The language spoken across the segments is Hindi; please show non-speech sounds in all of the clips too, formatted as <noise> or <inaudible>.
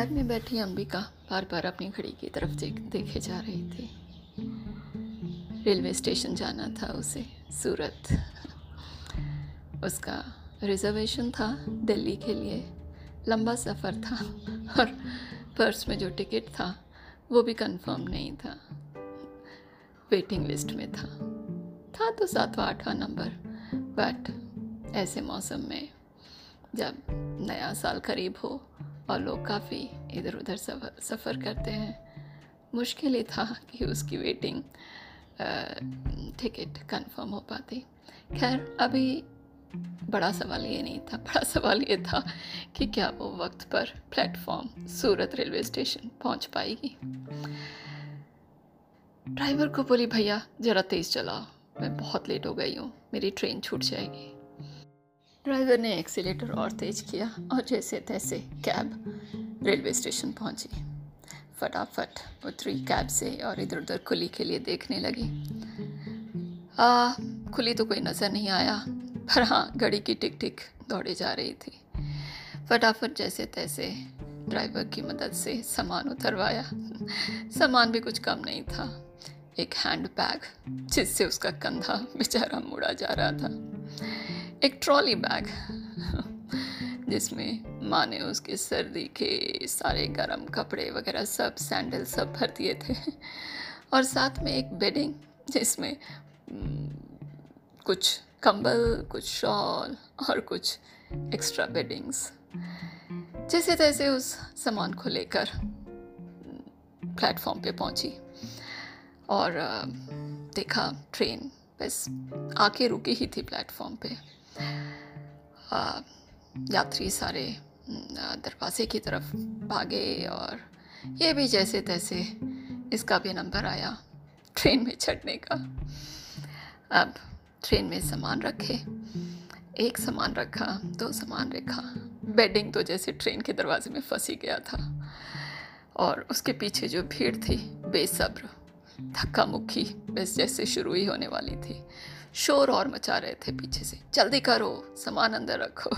कैब में बैठी अंबिका बार बार अपनी घड़ी की तरफ़ देख, देखे जा रही थी। रेलवे स्टेशन जाना था उसे, सूरत। उसका रिजर्वेशन था दिल्ली के लिए। लंबा सफ़र था और पर्स में जो टिकट था, वो भी कंफर्म नहीं था। वेटिंग लिस्ट में था। था तो सातवा आठवां नंबर, बट ऐसे मौसम में जब नया साल करीब हो और लोग काफ़ी इधर उधर सफ़र सफ़र करते हैं। मुश्किल ही था कि उसकी वेटिंग टिकट कंफर्म हो पाती। खैर, अभी बड़ा सवाल ये नहीं था, बड़ा सवाल ये था कि क्या वो वक्त पर प्लेटफॉर्म सूरत रेलवे स्टेशन पहुँच पाएगी? ड्राइवर को बोली, भैया, ज़रा तेज़ चलाओ, मैं बहुत लेट हो गई हूँ, मेरी ट्रेन छूट जाएगी। ड्राइवर ने एक्सीटर और तेज किया और जैसे तैसे कैब रेलवे स्टेशन पहुँची। फटाफट उतरी कैब से और इधर उधर खुली के लिए देखने लगी। आ, खुली तो कोई नज़र नहीं आया पर हाँ घड़ी की टिक टिक दौड़े जा रही थी। फटाफट जैसे तैसे ड्राइवर की मदद से सामान उतरवाया। सामान भी कुछ कम नहीं था। एक हैंड बैग जिससे उसका कंधा बेचारा मुड़ा जा रहा था। एक ट्रॉली बैग, जिसमें माँ ने उसके सर्दी के सारे गर्म कपड़े वगैरह सब सैंडल सब भर दिए थे। और साथ में एक बेडिंग जिसमें कुछ कंबल, कुछ शॉल और कुछ एक्स्ट्रा बेडिंग्स जैसे तैसे उस सामान को लेकर प्लेटफॉर्म पे पहुँची और देखा ट्रेन बस आके रुकी ही थी प्लेटफॉर्म पे। यात्री सारे दरवाजे की तरफ़ भागे और ये भी जैसे तैसे इसका भी नंबर आया ट्रेन में चढ़ने का। अब ट्रेन में सामान रखे, एक सामान रखा, दो सामान रखा। बेडिंग तो जैसे ट्रेन के दरवाजे में फंसी गया था। और उसके पीछे जो भीड़ थी, बेसब्र धक्का मुक्की बस जैसे शुरू ही होने वाली थी। शोर और मचा रहे थे पीछे से। जल्दी करो, सामान अंदर रखो।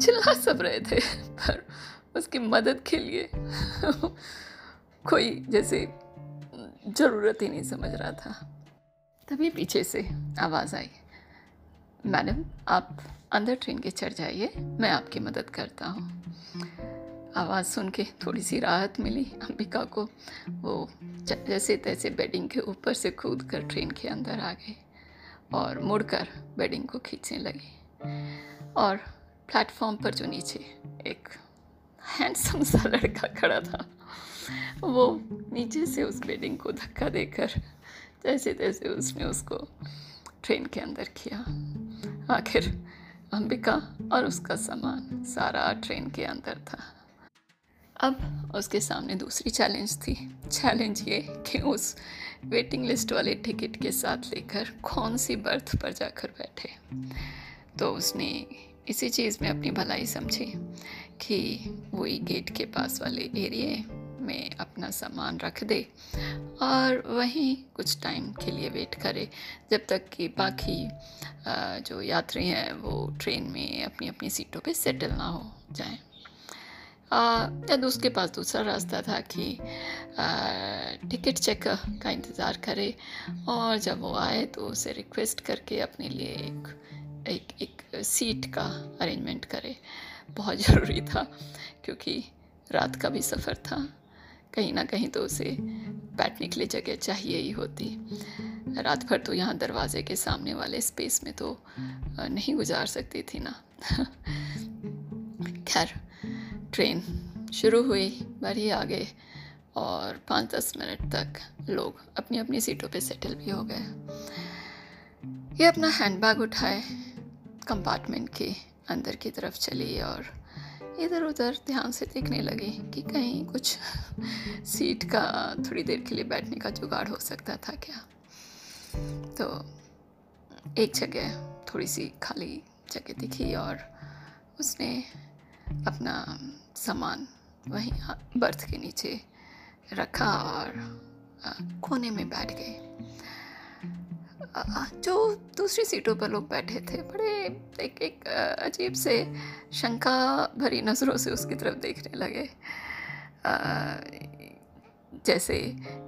चिल्ला सब रहे थे, पर उसकी मदद के लिए कोई जैसे ज़रूरत ही नहीं समझ रहा था। तभी पीछे से आवाज़ आई, मैडम, आप अंदर ट्रेन के चढ़ जाइए, मैं आपकी मदद करता हूँ। आवाज़ सुन के थोड़ी सी राहत मिली। अंबिका को वो जैसे तैसे बेडिंग के ऊपर से कूद कर ट्रेन के अंदर आ गई और मुड़कर बेडिंग को खींचने लगी। और प्लेटफॉर्म पर जो नीचे एक हैंडसम सा लड़का खड़ा था, वो नीचे से उस बेडिंग को धक्का देकर जैसे तैसे उसने उसको ट्रेन के अंदर किया। आखिर अंबिका और उसका सामान सारा ट्रेन के अंदर था। अब उसके सामने दूसरी चैलेंज थी। चैलेंज ये कि उस वेटिंग लिस्ट वाले टिकट के साथ लेकर कौन सी बर्थ पर जाकर बैठे। तो उसने इसी चीज़ में अपनी भलाई समझी कि वही गेट के पास वाले एरिए में अपना सामान रख दे और वहीं कुछ टाइम के लिए वेट करे, जब तक कि बाकी जो यात्री हैं वो ट्रेन में अपनी अपनी सीटों पे सेटल ना हो जाएँ। या उसके पास दूसरा रास्ता था कि टिकट चेक का इंतज़ार करे, और जब वो आए तो उसे रिक्वेस्ट करके अपने लिए एक एक एक सीट का अरेंजमेंट करे। बहुत <laughs> ज़रूरी था, क्योंकि रात का भी सफ़र था। कहीं ना कहीं तो उसे बैठने के लिए जगह चाहिए ही होती। रात भर तो यहाँ दरवाजे के सामने वाले स्पेस में तो नहीं गुजार सकती थी ना। <laughs> खैर ट्रेन शुरू हुई, बढ़ी आगे और पाँच दस मिनट तक लोग अपनी अपनी सीटों पे सेटल भी हो गए। ये अपना हैंडबैग उठाए कंपार्टमेंट के अंदर की तरफ़ चली और इधर उधर ध्यान से देखने लगी कि कहीं कुछ सीट का थोड़ी देर के लिए बैठने का जुगाड़ हो सकता था क्या। तो एक जगह थोड़ी सी खाली जगह दिखी और उसने अपना सामान वहीं बर्थ के नीचे रखा और कोने में बैठ गए। जो दूसरी सीटों पर लोग बैठे थे, बड़े एक एक अजीब से शंका भरी नज़रों से उसकी तरफ़ देखने लगे। जैसे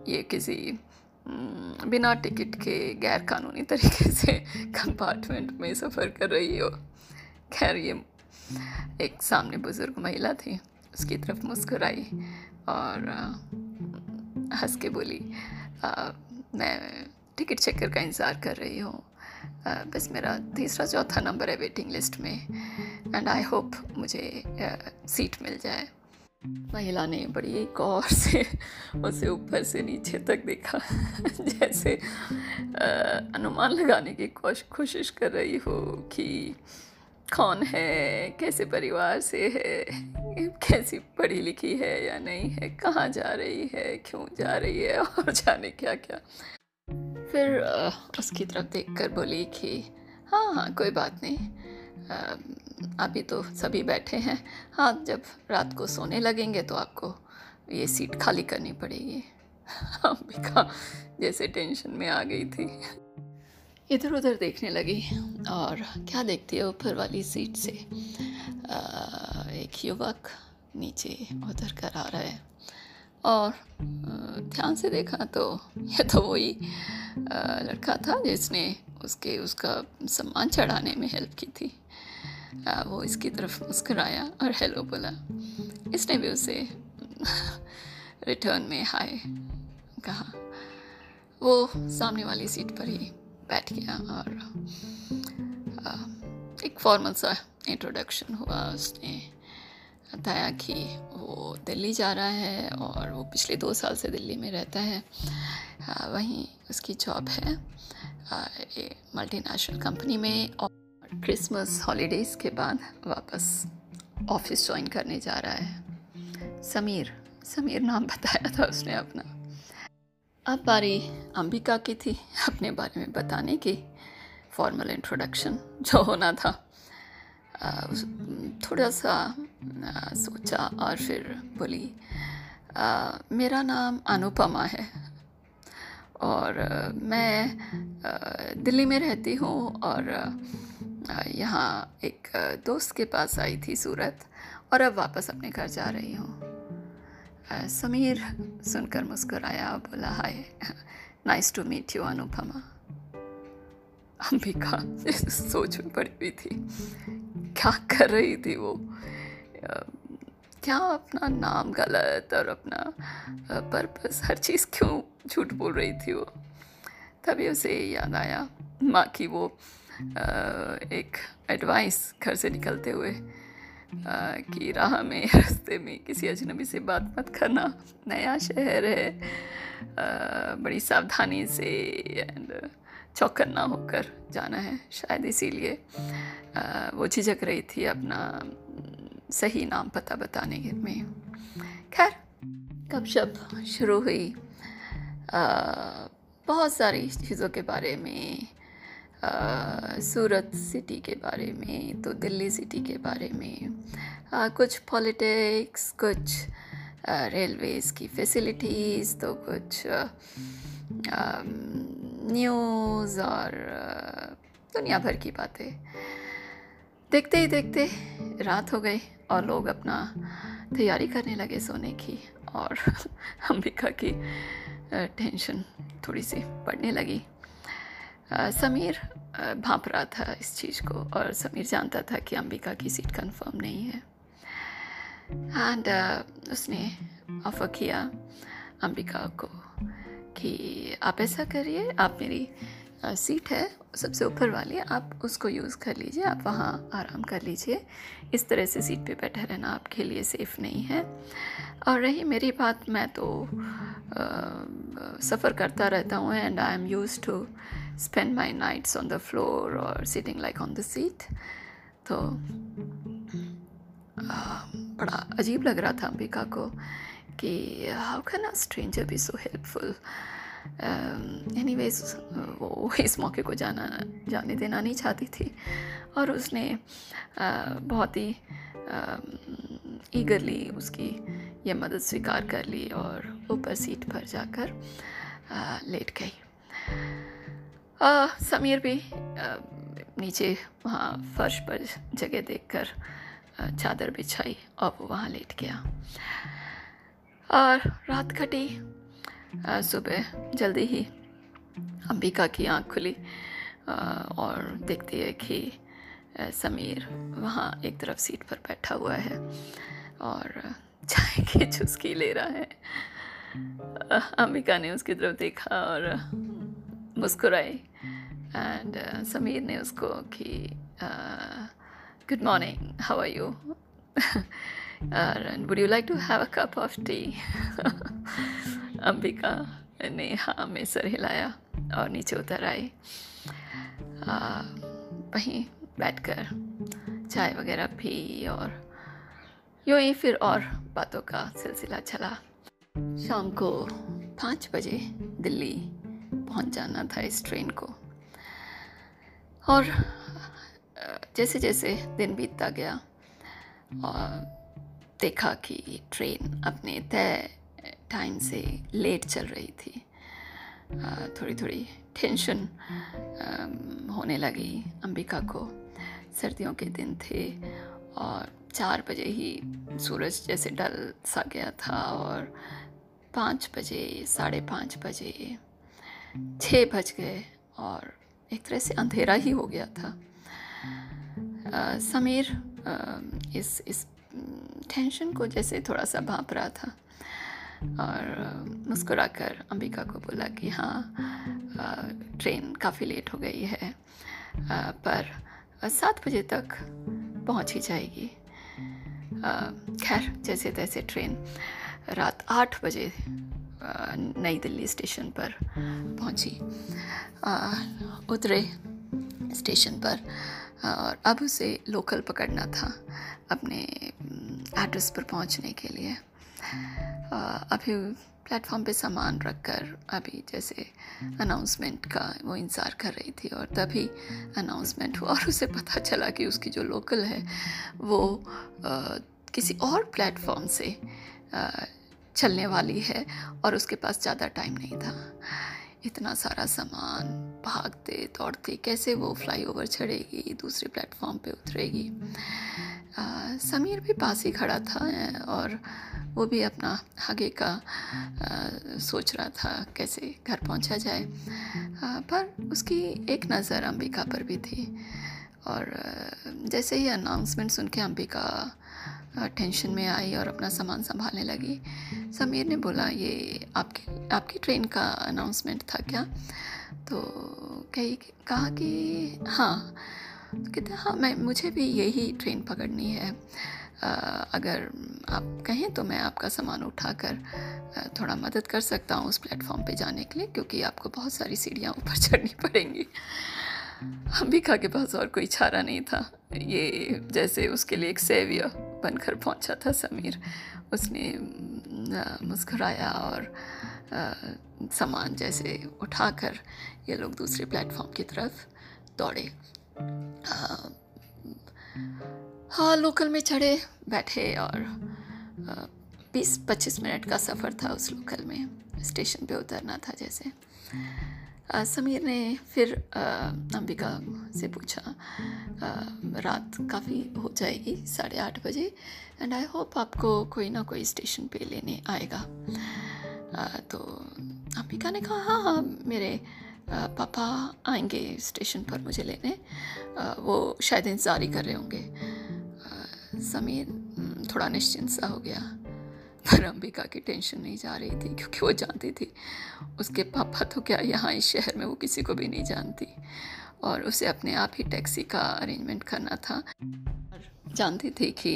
ये किसी बिना टिकट के गैर कानूनी तरीके से <laughs> कंपार्टमेंट में सफ़र कर रही हो। खैर, ये एक सामने बुज़ुर्ग महिला थी उसकी तरफ़ मुस्कुराई और हंस के बोली आ, मैं टिकट चेकर का इंतज़ार कर रही हूँ। बस मेरा तीसरा चौथा नंबर है वेटिंग लिस्ट में एंड आई होप मुझे आ, सीट मिल जाए। महिला ने बड़ी गौर से उसे ऊपर से नीचे तक देखा <laughs> जैसे आ, अनुमान लगाने की कोशिश कर रही हो कि कौन है? कैसे परिवार से है? कैसी पढ़ी लिखी है या नहीं है? कहाँ जा रही है? क्यों जा रही है? और जाने क्या क्या फिर उसकी तरफ़ देख कर बोली कि हाँ हाँ कोई बात नहीं। अभी तो सभी बैठे हैं। हाँ जब रात को सोने लगेंगे तो आपको ये सीट खाली करनी पड़ेगी। <laughs> अंबिका जैसे टेंशन में आ गई थी। इधर उधर देखने लगी। और क्या देखती है ऊपर वाली सीट से? आ, एक युवक नीचे उतर कर आ रहा है। और ध्यान से देखा तो यह तो वही लड़का था जिसने उसके उसका सम्मान चढ़ाने में हेल्प की थी। आ, वो इसकी तरफ़ मुस्कराया और हेलो बोला। इसने भी उसे <laughs> रिटर्न में हाय कहा। वो सामने वाली सीट पर ही बैठ गया और एक फॉर्मल सा इंट्रोडक्शन हुआ। उसने बताया कि वो दिल्ली जा रहा है और वो पिछले दो साल से दिल्ली में रहता है। वहीं उसकी जॉब है मल्टीनेशनल कंपनी में और क्रिसमस हॉलीडेज़ के बाद वापस ऑफ़िस ज्वाइन करने जा रहा है। समीर समीर नाम बताया था उसने अपना। अब बारी अंबिका की थी अपने बारे में बताने की फॉर्मल इंट्रोडक्शन जो होना था। थोड़ा सा सोचा और फिर बोली मेरा नाम अनुपमा है। और मैं दिल्ली में रहती हूँ और यहाँ एक दोस्त के पास आई थी सूरत और अब वापस अपने घर जा रही हूँ। समीर सुनकर मुस्कुराया बोला, hi nice to meet you Anupama. Ambika <laughs> सोच में पड़ी हुई थी। क्या कर रही थी वो? क्या अपना नाम गलत और अपना पर्पस हर चीज़ क्यों झूठ बोल रही थी वो? तभी उसे याद आया, माँ की वो एक एडवाइस घर से निकलते हुए। कि राह में रास्ते में किसी अजनबी से बात मत करना। नया शहर है। आ, बड़ी सावधानी से एंड चौकन्ना होकर जाना है शायद इसीलिए। वो झिझक रही थी अपना सही नाम पता बताने में। खैर कब शब शुरू हुई? आ, बहुत सारी चीज़ों के बारे में सूरत सिटी के बारे में तो दिल्ली सिटी के बारे में। आ, कुछ पॉलिटिक्स कुछ रेलवेज़ की फैसिलिटीज़ तो कुछ न्यूज़ और दुनिया भर की बातें। देखते ही देखते रात हो गई और लोग अपना तैयारी करने लगे सोने की और <laughs> अंबिका की टेंशन थोड़ी सी बढ़ने लगी। समीर भाप रहा था इस चीज़ को और समीर जानता था कि अंबिका की सीट कंफर्म नहीं है। एंड uh, उसने ऑफ़र किया अंबिका को कि आप ऐसा करिए आप मेरी सीट है सबसे ऊपर वाली आप उसको यूज़ कर लीजिए आप वहाँ आराम कर लीजिए। इस तरह से सीट पे बैठे रहना आपके लिए सेफ़ नहीं है। और रही मेरी बात मैं तो सफ़र करता रहता हूँ and I am use to spend my nights on the floor or sitting like on the seat. तो बड़ा अजीब लग रहा था अंबिका को कि how can a stranger be so helpful anyways वो इस मौके को जाना जाने देना नहीं चाहती थी और उसने uh, बहुत ही ईगरली uh, उसकी ये मदद स्वीकार कर ली और ऊपर सीट पर जाकर uh, लेट गई। आ, समीर भी आ, नीचे वहाँ फर्श पर जगह देखकर चादर बिछाई और वो वहाँ लेट गया। और रात कटी सुबह जल्दी ही अंबिका की आँख खुली और देखती है कि समीर वहाँ एक तरफ़ सीट पर बैठा हुआ है और चाय की चुस्की ले रहा है। अंबिका ने उसकी तरफ़ देखा और मुस्कुराई। एंड समीर ने उसको कि good morning how are you and would you like to have a cup of tea? <laughs> Ambika ने हाँ में सर हिलाया और नीचे उतर आई। वहीं बैठकर चाय वगैरह पी और यूँ ही फिर और बातों का सिलसिला चला। शाम को पाँच बजे दिल्ली पहुँच जाना था इस ट्रेन को। और जैसे जैसे दिन बीतता गया, और देखा कि ट्रेन अपने तय टाइम से लेट चल रही थी थोड़ी थोड़ी टेंशन होने लगी अंबिका को। सर्दियों के दिन थे, और चार बजे ही सूरज जैसे डल सा गया था, और पाँच बजे, साढ़े पाँच बजे छः बज गए और एक तरह से अंधेरा ही हो गया था। आ, समीर आ, इस इस टेंशन को जैसे थोड़ा सा भाप रहा था और मुस्कुराकर अंबिका को बोला कि हाँ ट्रेन काफ़ी लेट हो गई है आ, पर सात बजे तक पहुँच ही जाएगी। खैर जैसे तैसे ट्रेन रात आठ बजे नई दिल्ली स्टेशन पर पहुँची। उतरे स्टेशन पर और अब उसे लोकल पकड़ना था अपने एड्रेस पर पहुँचने के लिए। अभी प्लेटफॉर्म पे सामान रख कर अभी जैसे अनाउंसमेंट का वो इंतज़ार कर रही थी और तभी अनाउंसमेंट हुआ और उसे पता चला कि उसकी जो लोकल है वो आ, किसी और प्लेटफॉर्म से चलने वाली है और उसके पास ज़्यादा टाइम नहीं था। इतना सारा सामान भागते दौड़ते कैसे वो फ्लाई ओवर चढ़ेगी दूसरे प्लेटफॉर्म पे उतरेगी। समीर भी पास ही खड़ा था और वो भी अपना आगे का आ, सोच रहा था कैसे घर पहुँचा जाए। आ, पर उसकी एक नज़र अंबिका पर भी थी। और जैसे ही अनाउंसमेंट सुन के अंबिका टेंशन में आई और अपना सामान संभालने लगी समीर ने बोला ये आपकी आपकी ट्रेन का अनाउंसमेंट था क्या? तो कही कहा कि हाँ। तो कहते हाँ मैं मुझे भी यही ट्रेन पकड़नी है। आ, अगर आप कहें तो मैं आपका सामान उठाकर थोड़ा मदद कर सकता हूँ उस प्लेटफॉर्म पे जाने के लिए क्योंकि आपको बहुत सारी सीढ़ियाँ ऊपर <laughs> चढ़नी पड़ेंगी। अंबिका के पास और कोई चारा नहीं था। ये जैसे उसके लिए एक सेवियर बनकर पहुँचा था समीर। उसने मुस्कुराया और सामान जैसे उठाकर ये लोग दूसरे प्लेटफॉर्म की तरफ़ दौड़े। हाँ लोकल में चढ़े, बैठे और बीस पच्चीस मिनट का सफ़र था उस लोकल में। स्टेशन पे उतरना था जैसे। समीर ने फिर अंबिका से पूछा रात काफ़ी हो जाएगी, साढ़े आठ बजे एंड आई होप आपको कोई ना कोई स्टेशन पे लेने आएगा। तो अंबिका ने कहा हाँ हाँ मेरे पापा आएँगे स्टेशन पर मुझे लेने। वो शायद इंतज़ार ही कर रहे होंगे। समीर थोड़ा निश्चिंत सा हो गया। पर अंबिका की टेंशन नहीं जा रही थी, क्योंकि वो जानती थी। उसके पापा तो क्या यहाँ इस शहर में वो किसी को भी नहीं जानती। और उसे अपने आप ही टैक्सी का अरेंजमेंट करना था। जानती थी कि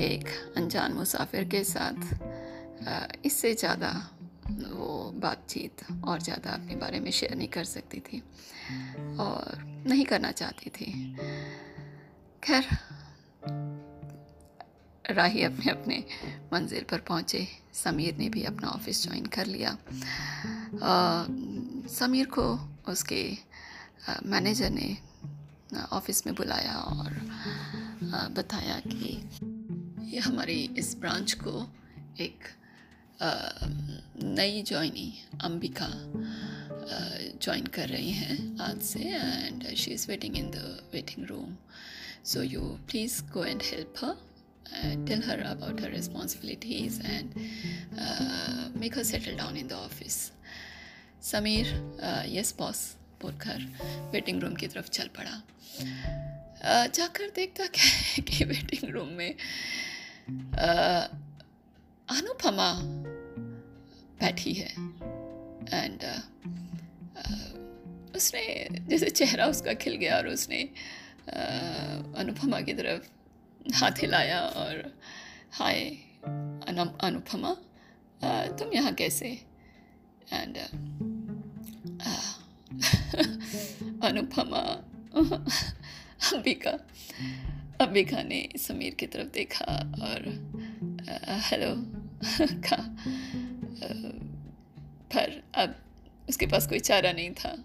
एक अनजान मुसाफिर के साथ इससे ज़्यादा वो बातचीत और ज़्यादा अपने बारे में शेयर नहीं कर सकती थी और नहीं करना चाहती थी। खैर राही अपने अपने मंजिल पर पहुँचे। समीर ने भी अपना ऑफ़िस ज्वाइन कर लिया। आ, समीर को उसके आ, मैनेजर ने ऑफ़िस में बुलाया और आ, बताया कि ये हमारी इस ब्रांच को एक नई जॉइनी अंबिका ज्वाइन कर रही हैं आज से and she is waiting in the waiting room so you please go and help her tell her about her responsibilities and make her settle down in the office Sameer yes boss बोलकर वेटिंग रूम की तरफ़ चल पड़ा uh, जाकर देखता क्या <laughs> कि वेटिंग रूम में uh, अनुपमा बैठी है। एंड uh, uh, उसने जैसे चेहरा उसका खिल गया और उसने uh, अनुपमा की तरफ़ हाथ हिलाया और हाय अनुपमा तुम यहाँ कैसे? एंड <laughs> अनुपमा, <laughs> अंबिका अंबिका ने समीर की तरफ़ देखा और हेलो <laughs> कहा पर अब उसके पास कोई चारा नहीं था।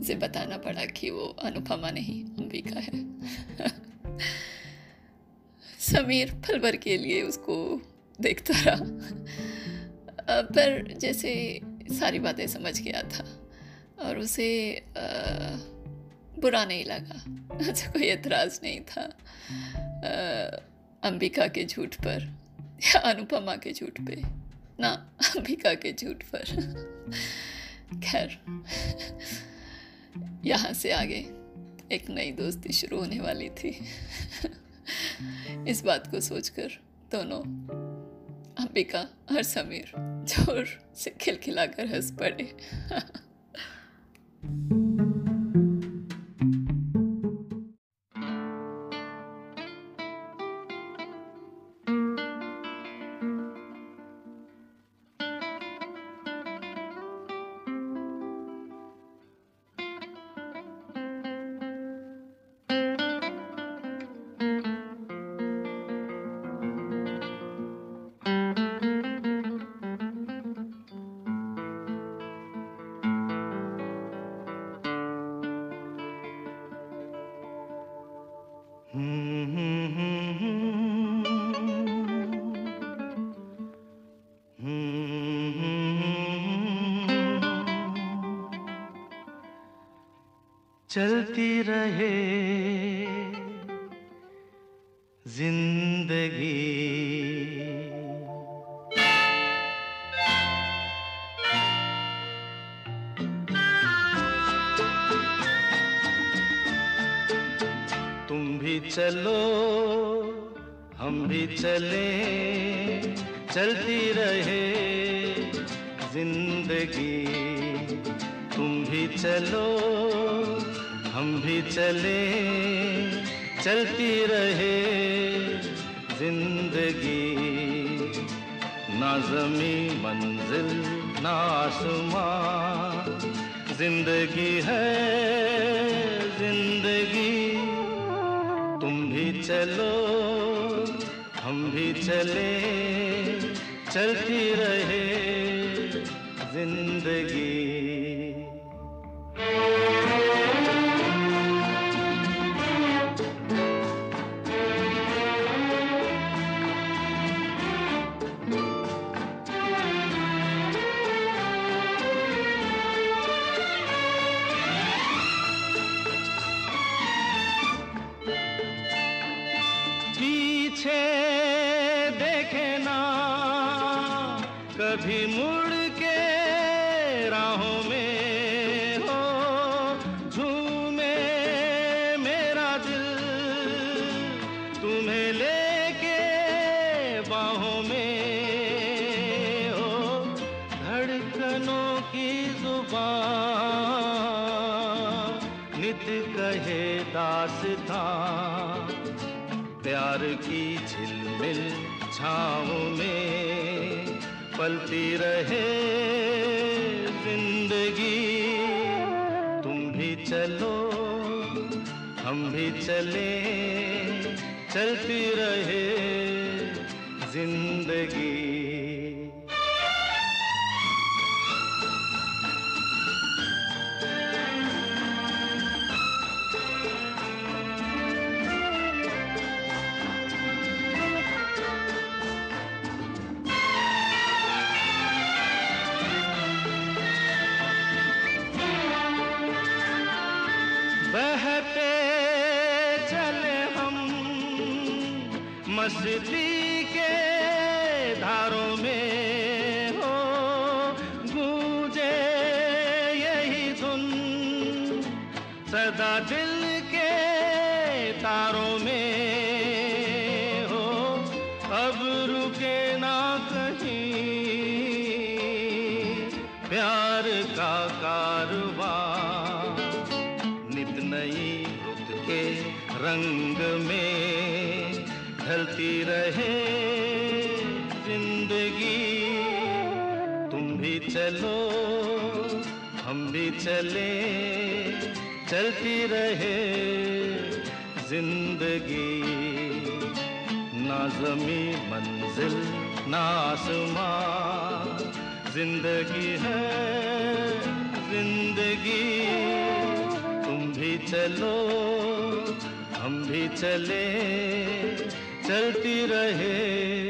उसे बताना पड़ा कि वो अनुपमा नहीं, अंबिका है। समीर पल भर के लिए उसको देखता रहा। पर जैसे सारी बातें समझ गया था और उसे बुरा नहीं लगा। अच्छा कोई एतराज़ नहीं था। अंबिका के झूठ पर, या अनुपमा के झूठ पे। ना, अंबिका के झूठ पर। खैर, यहाँ से आगे। एक नई दोस्ती शुरू होने वाली थी। इस बात को सोचकर दोनों, अंबिका और समीर ज़ोर से खिलखिलाकर हंस पड़े। चलती रहे। ज़िंदगी। तुम भी चलो, हम भी चले। चलती रहे ज़िंदगी। तुम भी चलो हम भी चले, चलती रहे ज़िंदगी। ना जमी मंजिल, ना आसमां ज़िंदगी है, ज़िंदगी। तुम भी चलो, हम भी चले, चलती रहे ज़िंदगी। प्यार की झिलमिल छाव में, पलती रहे ज़िंदगी। तुम भी चलो, हम भी चले, चलती रहे ज़िंदगी। बहते चले हम मस्ती के धारों में। चलो, हम भी चले, चलती रहे ज़िंदगी। ना जमी मंजिल, ना आसमां ज़िंदगी है, ज़िंदगी। तुम भी चलो, हम भी चले, चलती रहे।